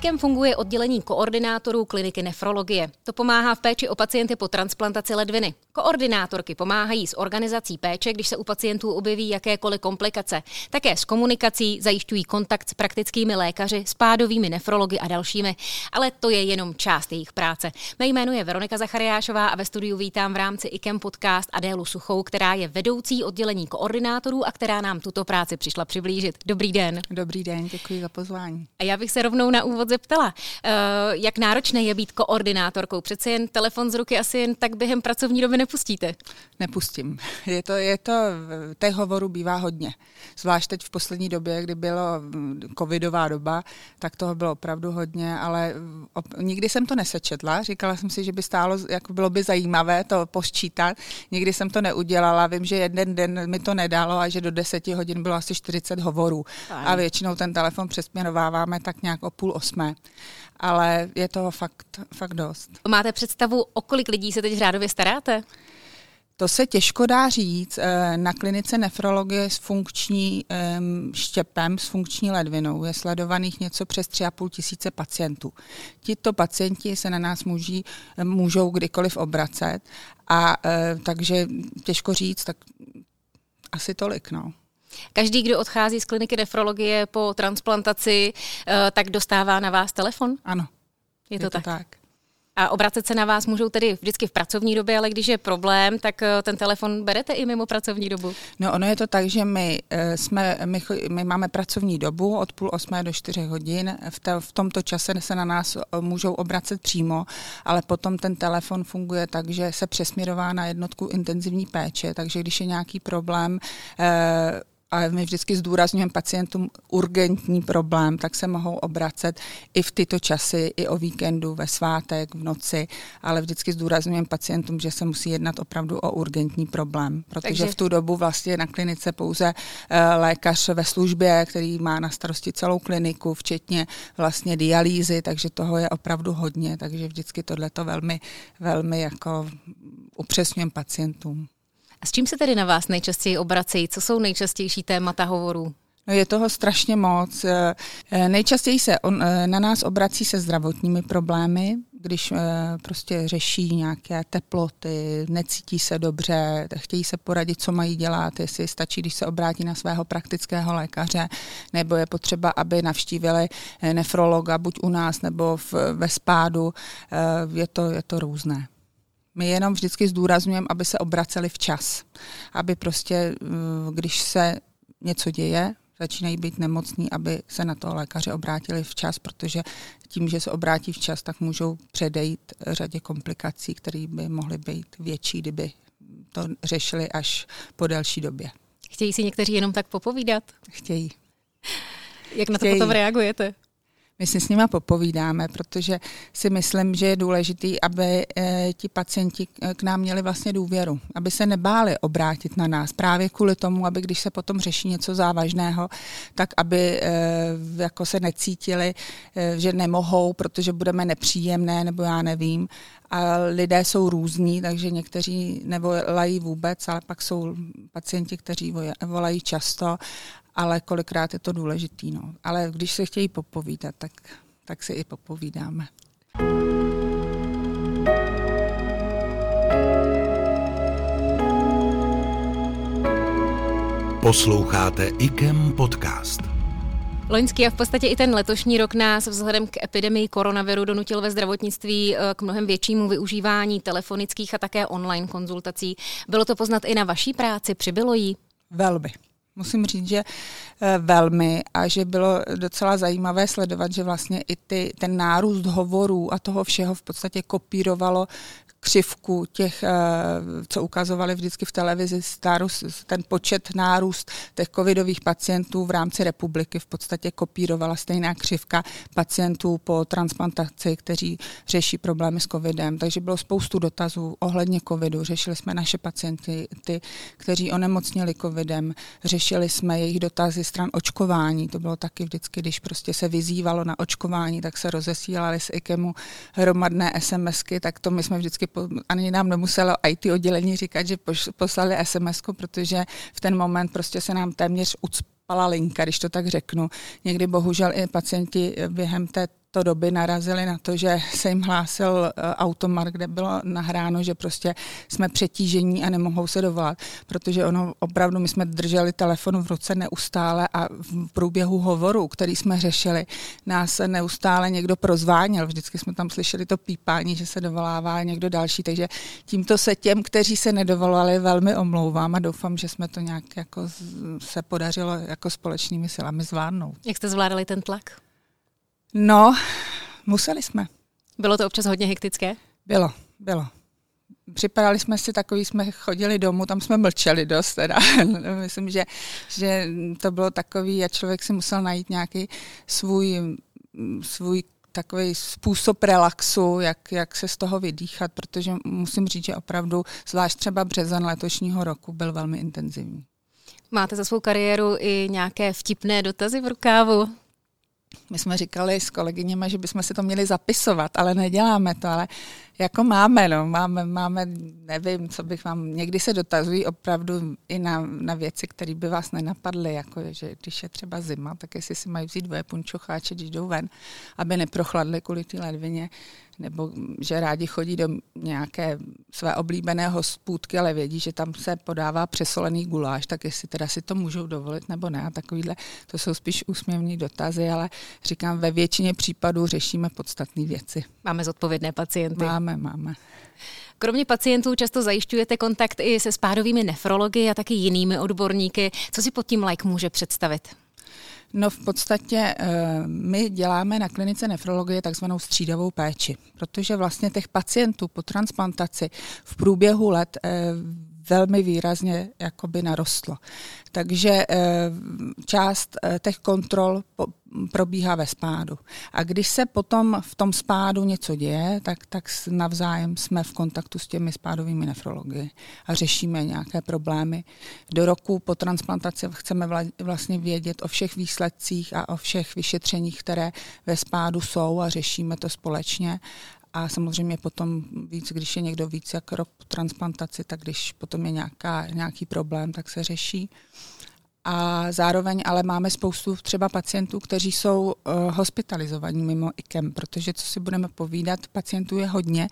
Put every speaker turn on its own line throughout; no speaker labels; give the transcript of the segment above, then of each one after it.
IKEM funguje oddělení koordinátorů kliniky nefrologie. To pomáhá v péči o pacienty po transplantaci ledviny. Koordinátorky pomáhají s organizací péče, když se u pacientů objeví jakékoliv komplikace. Také s komunikací zajišťují kontakt s praktickými lékaři, spádovými nefrology a dalšími. Ale to je jenom část jejich práce. Mé jméno je Veronika Zachariášová a ve studiu vítám v rámci IKEM podcast Adélu Suchou, která je vedoucí oddělení koordinátorů a která nám tuto práci přišla přiblížit. Dobrý den.
Dobrý den, děkuji za pozvání.
A já bych se rovnou na úvod zeptala, eh, jak náročné je být koordinátorkou. Přece jen telefon z ruky asi jen tak během pracovní doby nepustíte.
Nepustím. Je to, je to, těch hovorů bývá hodně. Zvlášť teď v poslední době, kdy bylo mm, covidová doba, tak toho bylo opravdu hodně, ale op, nikdy jsem to nesečetla. Říkala jsem si, že by stálo, jako bylo by zajímavé to posčítat. Nikdy jsem to neudělala. Vím, že jeden den mi to nedalo a že do deseti hodin bylo asi 40 hovorů. A většinou ten telefon přesměrováváme tak nějak o půl osmé ale je to fakt, fakt dost.
Máte představu, o kolik lidí se teď řádově staráte?
To se těžko dá říct. Eh, na klinice nefrologie s funkční štěpem, s funkční ledvinou je sledovaných něco přes 3,5 tisíce pacientů. Tito pacienti se na nás můží, můžou kdykoliv obracet a eh, takže těžko říct, tak asi tolik. No.
Každý, kdo odchází z kliniky nefrologie po transplantaci, eh, tak dostává na vás telefon?
Ano.
Je to, je to tak? tak. A obracet se na vás můžou tedy vždycky v pracovní době, ale když je problém, tak eh, ten telefon berete i mimo pracovní dobu?
No ono je to tak, že my, eh, jsme, my, my máme pracovní dobu od půl osmé do čtyři hodin. V, te, v tomto čase se na nás můžou obracet přímo, ale potom ten telefon funguje tak, že se přesměrová na jednotku intenzivní péče, takže když je nějaký problém, eh, a my vždycky zdůrazňujeme pacientům urgentní problém, tak se mohou obracet i v tyto časy, i o víkendu, ve svátek, v noci, ale vždycky zdůrazňujeme pacientům, že se musí jednat opravdu o urgentní problém, protože Takže... v tu dobu vlastně na klinice pouze eh, lékař ve službě, který má na starosti celou kliniku, včetně vlastně dialýzy, takže toho je opravdu hodně, takže vždycky tohleto velmi, velmi jako upřesňujeme pacientům.
A s čím se tedy na vás nejčastěji obracejí? Co jsou nejčastější témata hovorů?
No je toho strašně moc. Eh, eh, nejčastěji se on, eh, na nás obrací se zdravotními problémy, když prostě řeší nějaké teploty, necítí se dobře, chtějí se poradit, co mají dělat, jestli stačí, když se obrátí na svého praktického lékaře, nebo je potřeba, aby navštívili nefrologa buď u nás nebo v, ve spádu. Je to, je to různé. My jenom vždycky zdůrazňujeme, aby se obraceli včas. Aby prostě, eh, když se něco děje, začínají být nemocní, aby se na toho lékaře obrátili včas, protože tím, že se obrátí včas, tak můžou předejít řadě komplikací, které by mohly být větší, kdyby to řešili až po delší době.
Chtějí si někteří jenom tak popovídat?
Chtějí.
Jak na to Chtějí. potom reagujete?
My si s nima popovídáme, protože si myslím, že je důležité, aby e, ti pacienti k nám měli vlastně důvěru, aby se nebáli obrátit na nás právě kvůli tomu, aby když se potom řeší něco závažného, tak aby e, jako se necítili, že nemohou, protože budeme nepříjemné, nebo já nevím. A lidé jsou různí, takže někteří nevolají vůbec, ale pak jsou pacienti, kteří volají často ale kolikrát je to důležitý. No. Ale když se chtějí popovídat, tak, tak si i popovídáme.
Posloucháte IKEM podcast. Loňský a v podstatě i ten letošní rok nás vzhledem k epidemii koronaviru donutil ve zdravotnictví eh, k mnohem většímu využívání telefonických a také online konzultací. Bylo to poznat i na vaší práci? Přibylo jí?
Velmi. Musím říct, že eh, velmi a že bylo docela zajímavé sledovat, že vlastně i ty, ten nárůst hovorů a toho všeho v podstatě kopírovalo křivku těch, eh, co ukazovali vždycky v televizi, starus, ten počet nárůst těch covidových pacientů v rámci republiky v podstatě kopírovala stejná křivka pacientů po transplantaci, kteří řeší problémy s covidem. Takže bylo spoustu dotazů ohledně covidu. Řešili jsme naše pacienty, ty, kteří onemocnili covidem. Řešili jsme jejich dotazy stran očkování. To bylo taky vždycky, když prostě se vyzývalo na očkování, tak se rozesílali s IKEMu hromadné SMSky, tak to my jsme vždycky ani nám nemuselo IT oddělení říkat, že poslali sms protože v ten moment prostě se nám téměř ucpala linka, když to tak řeknu. Někdy bohužel i pacienti během té to doby narazili na to, že se jim hlásil eh, automat, kde bylo nahráno, že prostě jsme přetížení a nemohou se dovolat, protože ono opravdu, my jsme drželi telefon v ruce neustále a v průběhu hovoru, který jsme řešili, nás neustále někdo prozváněl. Vždycky jsme tam slyšeli to pípání, že se dovolává někdo další, takže tímto se těm, kteří se nedovolovali, velmi omlouvám a doufám, že jsme to nějak jako se podařilo jako společnými silami zvládnout.
Jak jste zvládali ten tlak?
No, museli jsme.
Bylo to občas hodně hektické?
Bylo, bylo. Připadali jsme si takový, jsme chodili domů, tam jsme mlčeli dost teda. Myslím, že, že to bylo takový a člověk si musel najít nějaký svůj, svůj takový způsob relaxu, jak, jak se z toho vydýchat, protože musím říct, že opravdu, zvlášť třeba březen letošního roku, byl velmi intenzivní.
Máte za svou kariéru i nějaké vtipné dotazy v rukávu?
My jsme říkali s kolegyněmi, že bychom si to měli zapisovat, ale neděláme to, ale jako máme, no, máme, máme, nevím, co bych vám, někdy se dotazují opravdu i na, na věci, které by vás nenapadly, jako že když je třeba zima, tak jestli si mají vzít dvoje punčocháče, když jdou ven, aby neprochladly kvůli té ledvině, nebo že rádi chodí do nějaké své oblíbené hospůdky, ale vědí, že tam se podává přesolený guláš, tak jestli teda si to můžou dovolit nebo ne. A takovýhle, to jsou spíš úsměvní dotazy, ale říkám, ve většině případů řešíme podstatné věci.
Máme zodpovědné pacienty.
Máme, máme.
Kromě pacientů často zajišťujete kontakt i se spádovými nefrology a taky jinými odborníky. Co si pod tím like může představit?
No v podstatě eh, my děláme na klinice nefrologie takzvanou střídavou péči, protože vlastně těch pacientů po transplantaci v průběhu let eh, velmi výrazně jakoby narostlo. Takže eh, část těch kontrol probíhá ve spádu. A když se potom v tom spádu něco děje, tak, tak navzájem jsme v kontaktu s těmi spádovými nefrology a řešíme nějaké problémy. Do roku po transplantaci chceme vlastně vědět o všech výsledcích a o všech vyšetřeních, které ve spádu jsou a řešíme to společně. A samozřejmě potom víc, když je někdo víc jak rok po transplantaci, tak když potom je nějaká, nějaký problém, tak se řeší. A zároveň ale máme spoustu třeba pacientů, kteří jsou uh, hospitalizovaní mimo IKEM, protože co si budeme povídat, pacientů je hodně,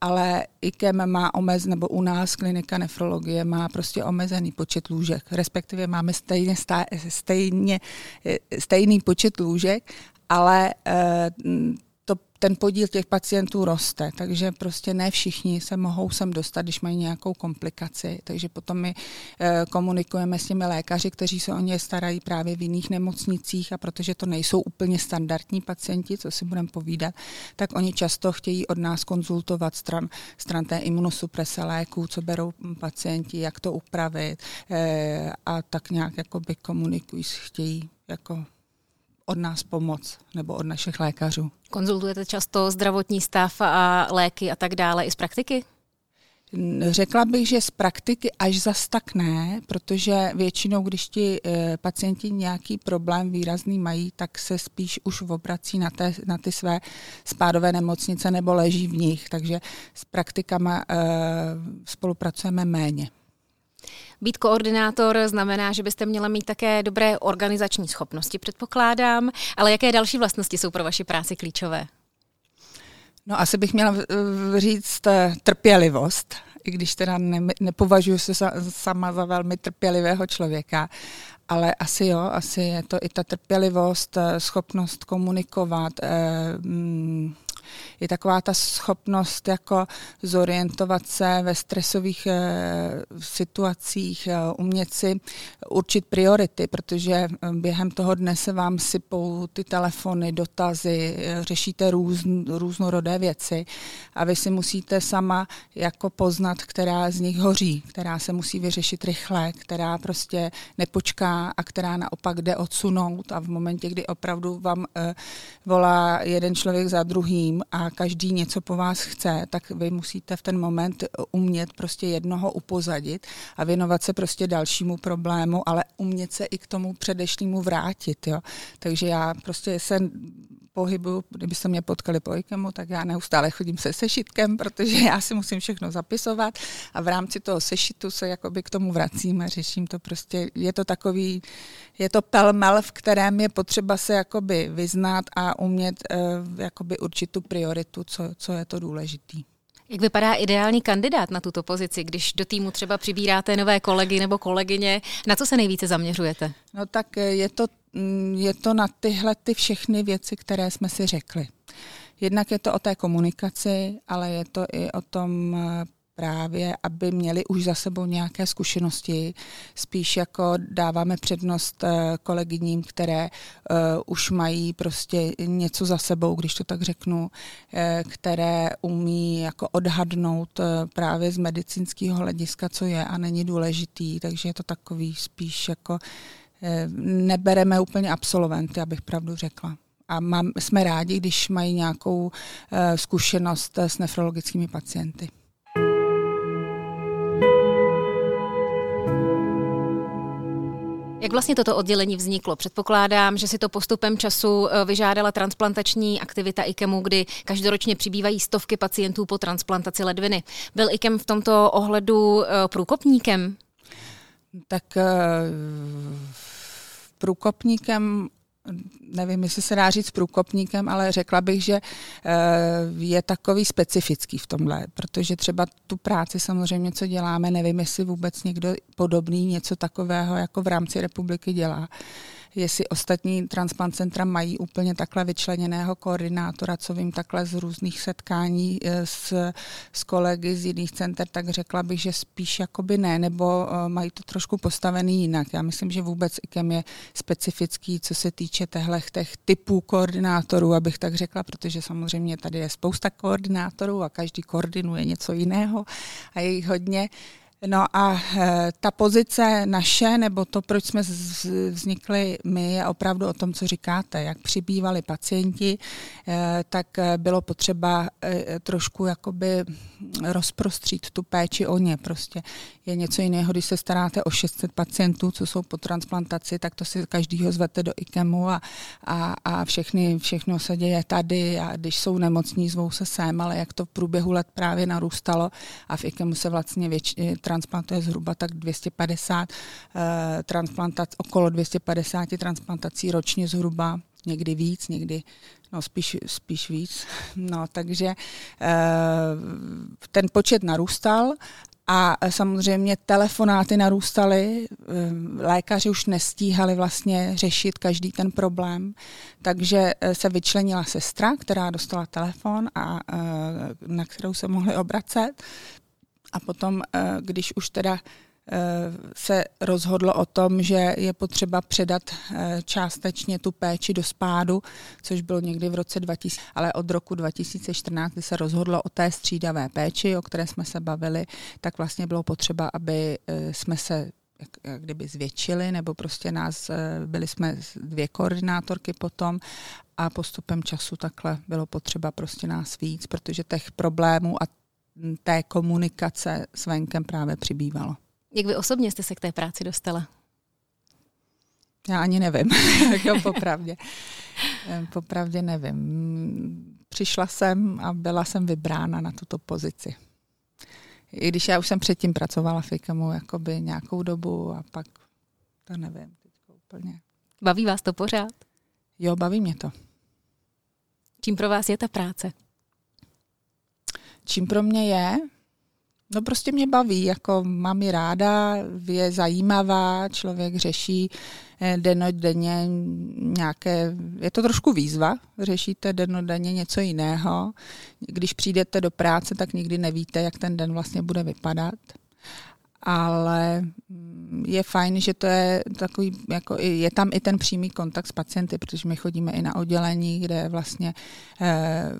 ale IKEM má omez, nebo u nás klinika nefrologie má prostě omezený počet lůžek, respektive máme stejně, stejně, eh, stejný počet lůžek, ale uh, ten podíl těch pacientů roste, takže prostě ne všichni se mohou sem dostat, když mají nějakou komplikaci. Takže potom my e, komunikujeme s těmi lékaři, kteří se o ně starají právě v jiných nemocnicích a protože to nejsou úplně standardní pacienti, co si budeme povídat, tak oni často chtějí od nás konzultovat stran, stran té imunosuprese léků, co berou pacienti, jak to upravit e, a tak nějak jakoby komunikují, chtějí jako od nás pomoc nebo od našich lékařů.
Konzultujete často zdravotní stav a léky a tak dále i z praktiky?
Řekla bych, že z praktiky až zas tak ne, protože většinou, když ti e, pacienti nějaký problém výrazný mají, tak se spíš už obrací na, té, na ty své spádové nemocnice nebo leží v nich, takže s praktikama e, spolupracujeme méně.
Být koordinátor znamená, že byste měla mít také dobré organizační schopnosti, předpokládám, ale jaké další vlastnosti jsou pro vaši práci klíčové?
No asi bych měla říct eh, trpělivost, i když teda ne, nepovažuji se sama za velmi trpělivého člověka, ale asi jo, asi je to i ta trpělivost, eh, schopnost komunikovat, eh, mm, je taková ta schopnost jako zorientovat se ve stresových e, situacích, e, umět si určit priority, protože eh, během toho dne se vám sypou ty telefony, dotazy, řešíte růz, různorodé věci a vy si musíte sama jako poznat, která z nich hoří, která se musí vyřešit rychle, která prostě nepočká a která naopak jde odsunout a v momentě, kdy opravdu vám e, volá jeden člověk za druhým a každý něco po vás chce, tak vy musíte v ten moment umět prostě jednoho upozadit a věnovat se prostě dalšímu problému, ale umět se i k tomu předešlému vrátit. Jo. Takže já prostě se pohybu, kdybyste mě potkali po IKEMu, tak já neustále chodím se sešitkem, protože já si musím všechno zapisovat a v rámci toho sešitu se jakoby k tomu vracím a řeším to prostě. Je to takový, je to pelmel, v kterém je potřeba se jakoby vyznat a umět uh, jakoby určitou prioritu, co, co je to důležitý.
Jak vypadá ideální kandidát na tuto pozici, když do týmu třeba přibíráte nové kolegy nebo kolegyně? Na co se nejvíce zaměřujete?
No tak je to je to na tyhle ty všechny věci, které jsme si řekli. Jednak je to o té komunikaci, ale je to i o tom eh, právě, aby měli už za sebou nějaké zkušenosti. Spíš jako dáváme přednost eh, kolegyním, které uh, už mají prostě něco za sebou, když to tak řeknu, které umí jako odhadnout právě z medicínského hlediska, co je a není důležitý, takže je to takový spíš jako Eh, nebereme úplně absolventy, abych pravdu řekla. A mám, jsme rádi, když mají nějakou uh, zkušenost s nefrologickými pacienty.
Jak vlastně toto oddělení vzniklo? Předpokládám, že si to postupem času eh, vyžádala transplantační aktivita IKEMu, kdy každoročně přibývají stovky pacientů po transplantaci ledviny. Byl IKEM v tomto ohledu průkopníkem?
Tak průkopníkem nevím, jestli se dá říct průkopníkem, ale řekla bych, že eh, je takový specifický v tomhle, protože třeba tu práci samozřejmě, co děláme, nevím, jestli vůbec někdo podobný něco takového jako v rámci republiky dělá jestli ostatní transplant centra mají úplně takhle vyčleněného koordinátora, co vím takhle z různých setkání eh, s, s kolegy z jiných center, tak řekla bych, že spíš jakoby ne, nebo eh, mají to trošku postavený jinak. Já myslím, že vůbec IKEM je specifický, co se týče těchto těch typů koordinátorů, abych tak řekla, protože samozřejmě tady je spousta koordinátorů a každý koordinuje něco jiného a je jich hodně. No a e, ta pozice naše, nebo to, proč jsme vznikli my, je opravdu o tom, co říkáte. Jak přibývali pacienti, e, tak e, bylo potřeba trošku jakoby rozprostřít tu péči o ně. Prostě je něco jiného, když se staráte o 600 pacientů, co jsou po transplantaci, tak to si každýho zvete do IKEMu a, a, a všechny, všechno se děje tady a když jsou nemocní, zvou se sem, ale jak to v průběhu let právě narůstalo a v IKEMu se vlastně věč, transplantuje zhruba tak 250 eh, transplantací, okolo 250 transplantací ročně zhruba, někdy víc, někdy no spíš, spíš víc. No, takže eh, ten počet narůstal a samozřejmě telefonáty narůstaly, eh, lékaři už nestíhali vlastně řešit každý ten problém, takže eh, se vyčlenila sestra, která dostala telefon a na kterou se mohli obracet. A potom, eh, když už teda eh, se rozhodlo o tom, že je potřeba předat eh, částečně tu péči do spádu, což bylo někdy v roce 2000, ale od roku 2014, kdy se rozhodlo o té střídavé péči, o které jsme se bavili, tak vlastně bylo potřeba, aby jsme se jak, jak kdyby zvětšili, nebo prostě nás, byli jsme dvě koordinátorky potom a postupem času takhle bylo potřeba prostě nás víc, protože těch problémů a té komunikace s venkem právě přibývalo.
Jak vy osobně jste se k té práci dostala?
Já ani nevím, jako popravdě. Popravdě nevím. Přišla jsem a byla jsem vybrána na tuto pozici. I když já už jsem předtím pracovala v IKEMu jakoby nějakou dobu a pak to nevím teďko úplně.
Baví vás to pořád?
Jo, baví mě to.
Čím pro vás je ta práce?
Čím pro mě je? No prostě mě baví, jako mám ji ráda, je zajímavá, člověk řeší eh, denodenně nějaké, je to trošku výzva, řešíte denodenně něco jiného. Když přijdete do práce, tak nikdy nevíte, jak ten den vlastně bude vypadat. Ale mm, je fajn, že to je takový, jako je tam i ten přímý kontakt s pacienty, protože my chodíme i na oddělení, kde vlastně eh,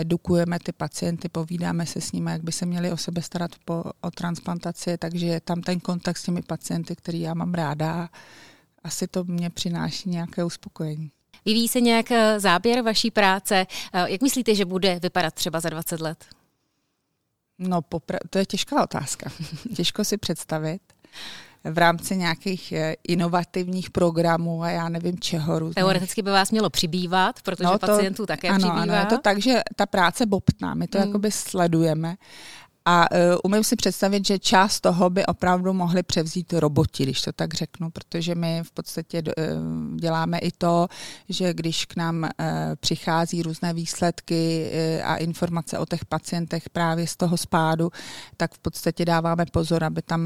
edukujeme ty pacienty, povídáme se s nimi, jak by se měli o sebe starat po, o transplantaci, takže je tam ten kontakt s těmi pacienty, který já mám ráda. Asi to mě přináší nějaké uspokojení.
Vyvíjí se nějak eh, záběr vaší práce? Eh, jak myslíte, že bude vypadat třeba za 20 let?
No, popra- to je těžká otázka. Těžko si představit. V rámci nějakých eh, inovativních programů a já nevím čeho. Různých.
Teoreticky by vás mělo přibývat, protože no to, pacientů také
ano,
přibývá.
Ano, je to tak, že ta práce bobtná, my to hmm. jakoby sledujeme a uh, umím si představit, že část toho by opravdu mohli převzít roboti, když to tak řeknu, protože my v podstatě uh, děláme i to, že když k nám uh, přichází různé výsledky uh, a informace o těch pacientech právě z toho spádu, tak v podstatě dáváme pozor, aby tam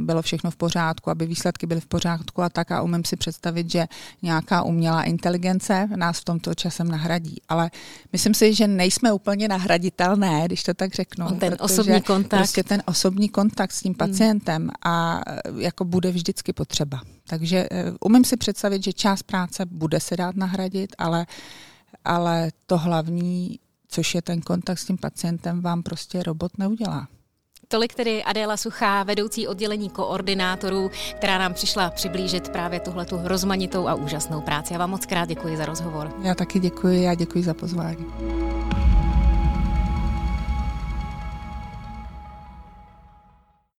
bylo všechno v pořádku, aby výsledky byly v pořádku a tak a umím si představit, že nějaká umělá inteligence nás v tomto časem nahradí. Ale myslím si, že nejsme úplně nahraditelné, když to tak řeknu.
On ten osobní kontakt.
Prostě ten osobní kontakt s tím hmm. pacientem hmm. a e, jako bude vždycky potřeba. Takže e, umím si představit, že část práce bude se dát nahradit, ale, ale to hlavní, což je ten kontakt s tím pacientem, vám prostě robot neudělá.
Tolik tedy Adéla Suchá, vedoucí oddělení koordinátorů, která nám přišla přiblížit právě tuhletu rozmanitou a úžasnou práci. Já vám moc krát děkuji za rozhovor.
Já taky děkuji a děkuji za pozvání.